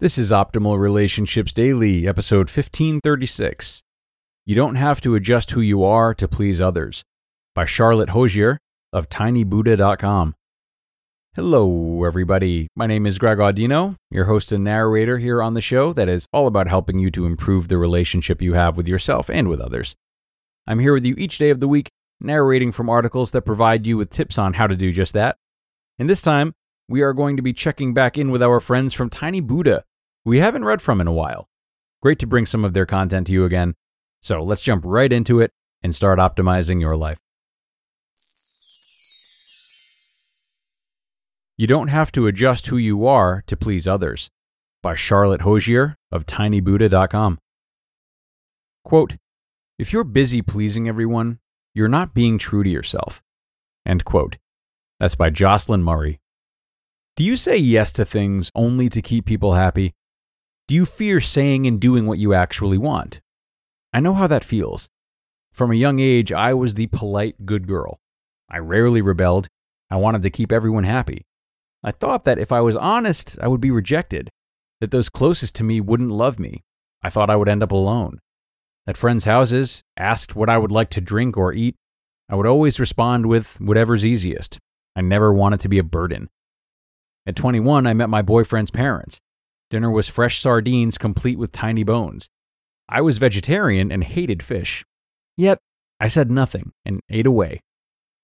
This is Optimal Relationships Daily, episode 1536. You don't have to adjust who you are to please others, by Charlotte Hosier of tinybuddha.com. Hello, everybody. My name is Greg Audino, your host and narrator here on the show that is all about helping you to improve the relationship you have with yourself and with others. I'm here with you each day of the week, narrating from articles that provide you with tips on how to do just that. And this time, we are going to be checking back in with our friends from Tiny Buddha, we haven't read from in a while. Great to bring some of their content to you again. So let's jump right into it and start optimizing your life. You don't have to adjust who you are to please others. By Charlotte Hosier of tinybuddha.com. Quote, if you're busy pleasing everyone, you're not being true to yourself. End quote. That's by Jocelyn Murray. Do you say yes to things only to keep people happy? Do you fear saying and doing what you actually want? I know how that feels. From a young age, I was the polite good girl. I rarely rebelled. I wanted to keep everyone happy. I thought that if I was honest, I would be rejected, that those closest to me wouldn't love me. I thought I would end up alone. At friends' houses, asked what I would like to drink or eat, I would always respond with whatever's easiest. I never wanted to be a burden. At 21, I met my boyfriend's parents. Dinner was fresh sardines complete with tiny bones. I was vegetarian and hated fish. Yet, I said nothing and ate away.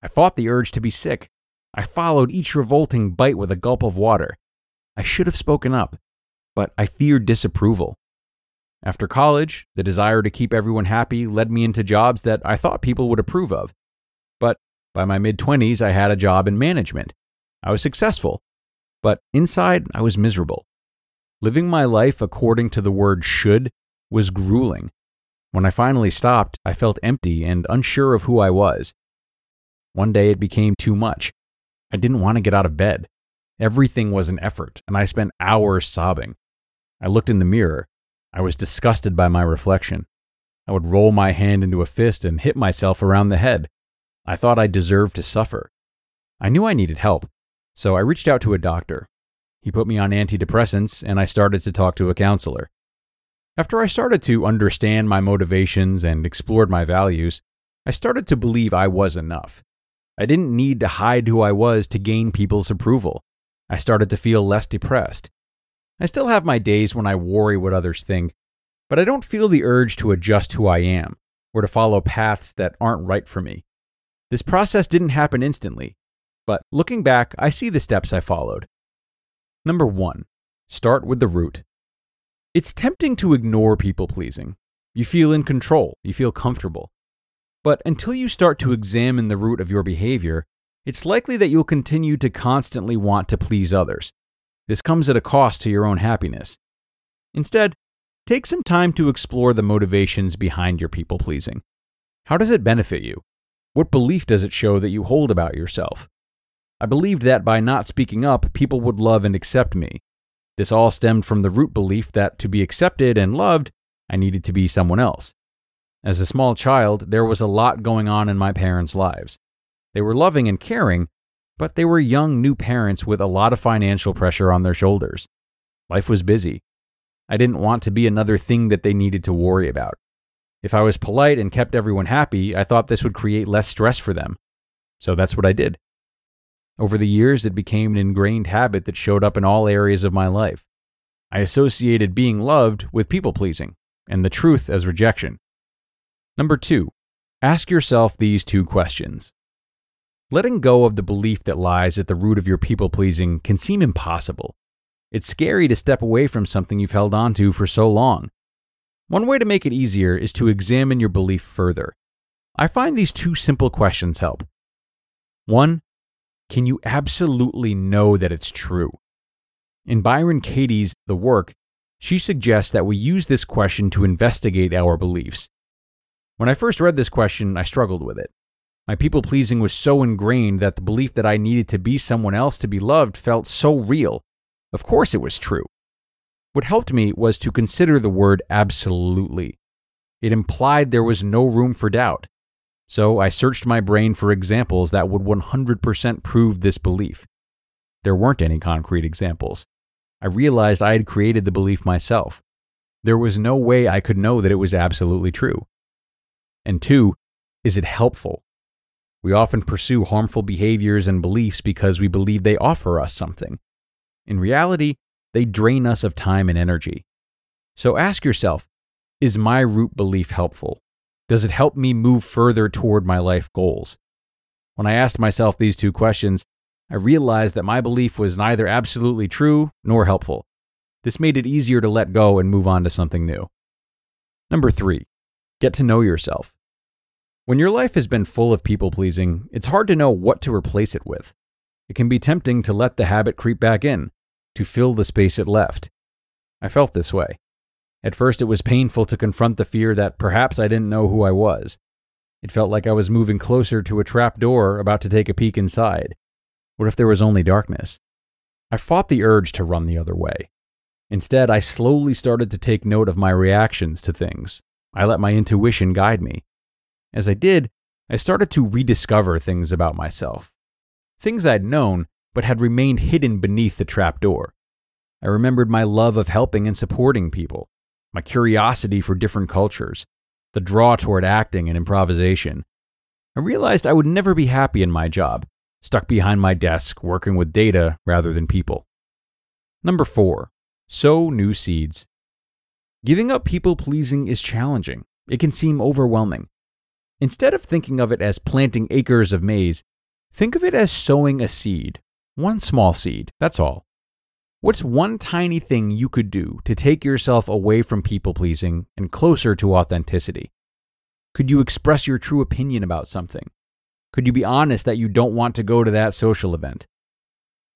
I fought the urge to be sick. I followed each revolting bite with a gulp of water. I should have spoken up, but I feared disapproval. After college, the desire to keep everyone happy led me into jobs that I thought people would approve of. But by my mid 20s, I had a job in management. I was successful, but inside I was miserable. Living my life according to the word should was grueling. When I finally stopped, I felt empty and unsure of who I was. One day it became too much. I didn't want to get out of bed. Everything was an effort, and I spent hours sobbing. I looked in the mirror. I was disgusted by my reflection. I would roll my hand into a fist and hit myself around the head. I thought I deserved to suffer. I knew I needed help, so I reached out to a doctor. He put me on antidepressants, and I started to talk to a counselor. After I started to understand my motivations and explored my values, I started to believe I was enough. I didn't need to hide who I was to gain people's approval. I started to feel less depressed. I still have my days when I worry what others think, but I don't feel the urge to adjust who I am or to follow paths that aren't right for me. This process didn't happen instantly, but looking back, I see the steps I followed. Number one, start with the root. It's tempting to ignore people pleasing. You feel in control, you feel comfortable. But until you start to examine the root of your behavior, it's likely that you'll continue to constantly want to please others. This comes at a cost to your own happiness. Instead, take some time to explore the motivations behind your people pleasing. How does it benefit you? What belief does it show that you hold about yourself? I believed that by not speaking up, people would love and accept me. This all stemmed from the root belief that to be accepted and loved, I needed to be someone else. As a small child, there was a lot going on in my parents' lives. They were loving and caring, but they were young new parents with a lot of financial pressure on their shoulders. Life was busy. I didn't want to be another thing that they needed to worry about. If I was polite and kept everyone happy, I thought this would create less stress for them. So that's what I did. Over the years, it became an ingrained habit that showed up in all areas of my life. I associated being loved with people pleasing, and the truth as rejection. Number two, ask yourself these two questions. Letting go of the belief that lies at the root of your people pleasing can seem impossible. It's scary to step away from something you've held onto for so long. One way to make it easier is to examine your belief further. I find these two simple questions help. One, can you absolutely know that it's true? In Byron Katie's The Work, she suggests that we use this question to investigate our beliefs. When I first read this question, I struggled with it. My people pleasing was so ingrained that the belief that I needed to be someone else to be loved felt so real. Of course, it was true. What helped me was to consider the word absolutely. It implied there was no room for doubt. So I searched my brain for examples that would 100% prove this belief. There weren't any concrete examples. I realized I had created the belief myself. There was no way I could know that it was absolutely true. And two, is it helpful? We often pursue harmful behaviors and beliefs because we believe they offer us something. In reality, they drain us of time and energy. So ask yourself is my root belief helpful? Does it help me move further toward my life goals? When I asked myself these two questions, I realized that my belief was neither absolutely true nor helpful. This made it easier to let go and move on to something new. Number three, get to know yourself. When your life has been full of people pleasing, it's hard to know what to replace it with. It can be tempting to let the habit creep back in, to fill the space it left. I felt this way. At first, it was painful to confront the fear that perhaps I didn't know who I was. It felt like I was moving closer to a trap door about to take a peek inside. What if there was only darkness? I fought the urge to run the other way. Instead, I slowly started to take note of my reactions to things. I let my intuition guide me. As I did, I started to rediscover things about myself. Things I'd known, but had remained hidden beneath the trapdoor. I remembered my love of helping and supporting people, my curiosity for different cultures, the draw toward acting and improvisation. I realized I would never be happy in my job, stuck behind my desk working with data rather than people. Number four, sow new seeds. Giving up people pleasing is challenging. It can seem overwhelming. Instead of thinking of it as planting acres of maize, think of it as sowing a seed. One small seed, that's all. What's one tiny thing you could do to take yourself away from people pleasing and closer to authenticity? Could you express your true opinion about something? Could you be honest that you don't want to go to that social event?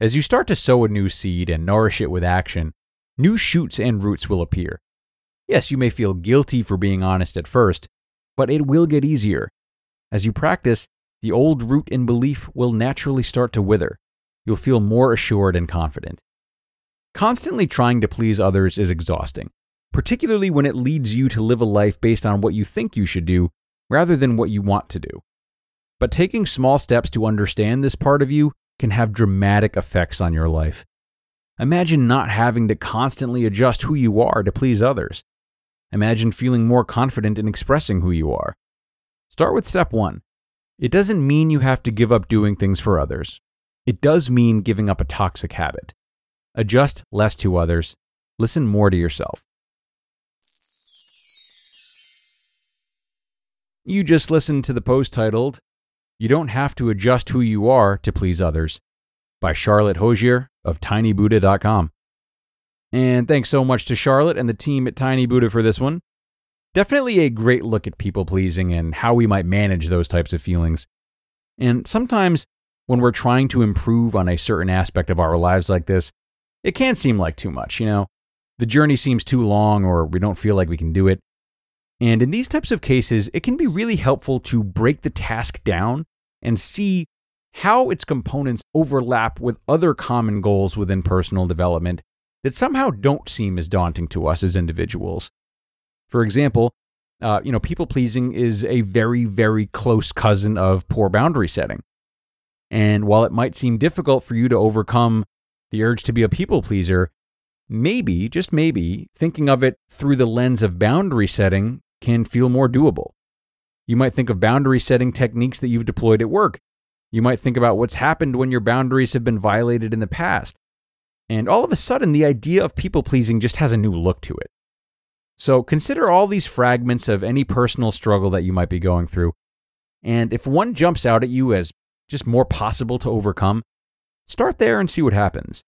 As you start to sow a new seed and nourish it with action, new shoots and roots will appear. Yes, you may feel guilty for being honest at first, but it will get easier. As you practice, the old root in belief will naturally start to wither. You'll feel more assured and confident. Constantly trying to please others is exhausting, particularly when it leads you to live a life based on what you think you should do rather than what you want to do. But taking small steps to understand this part of you can have dramatic effects on your life. Imagine not having to constantly adjust who you are to please others. Imagine feeling more confident in expressing who you are. Start with step one. It doesn't mean you have to give up doing things for others. It does mean giving up a toxic habit. Adjust less to others. Listen more to yourself. You just listened to the post titled, You Don't Have to Adjust Who You Are to Please Others by Charlotte Hosier of tinybuddha.com. And thanks so much to Charlotte and the team at Tiny Buddha for this one. Definitely a great look at people pleasing and how we might manage those types of feelings. And sometimes when we're trying to improve on a certain aspect of our lives like this, it can seem like too much, you know? The journey seems too long or we don't feel like we can do it. And in these types of cases, it can be really helpful to break the task down and see how its components overlap with other common goals within personal development that somehow don't seem as daunting to us as individuals. For example, uh, you know, people pleasing is a very, very close cousin of poor boundary setting. And while it might seem difficult for you to overcome the urge to be a people pleaser, maybe, just maybe, thinking of it through the lens of boundary setting can feel more doable. You might think of boundary setting techniques that you've deployed at work. You might think about what's happened when your boundaries have been violated in the past. And all of a sudden, the idea of people pleasing just has a new look to it. So consider all these fragments of any personal struggle that you might be going through. And if one jumps out at you as just more possible to overcome, start there and see what happens.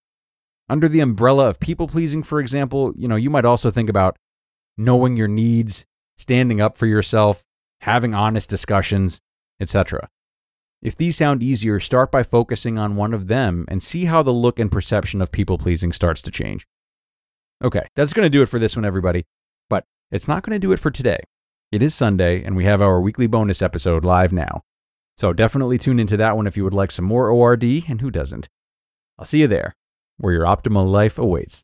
Under the umbrella of people pleasing, for example, you know, you might also think about knowing your needs, standing up for yourself, having honest discussions, etc. If these sound easier, start by focusing on one of them and see how the look and perception of people pleasing starts to change. Okay, that's going to do it for this one, everybody. But it's not going to do it for today. It is Sunday, and we have our weekly bonus episode live now. So definitely tune into that one if you would like some more ORD, and who doesn't? I'll see you there, where your optimal life awaits.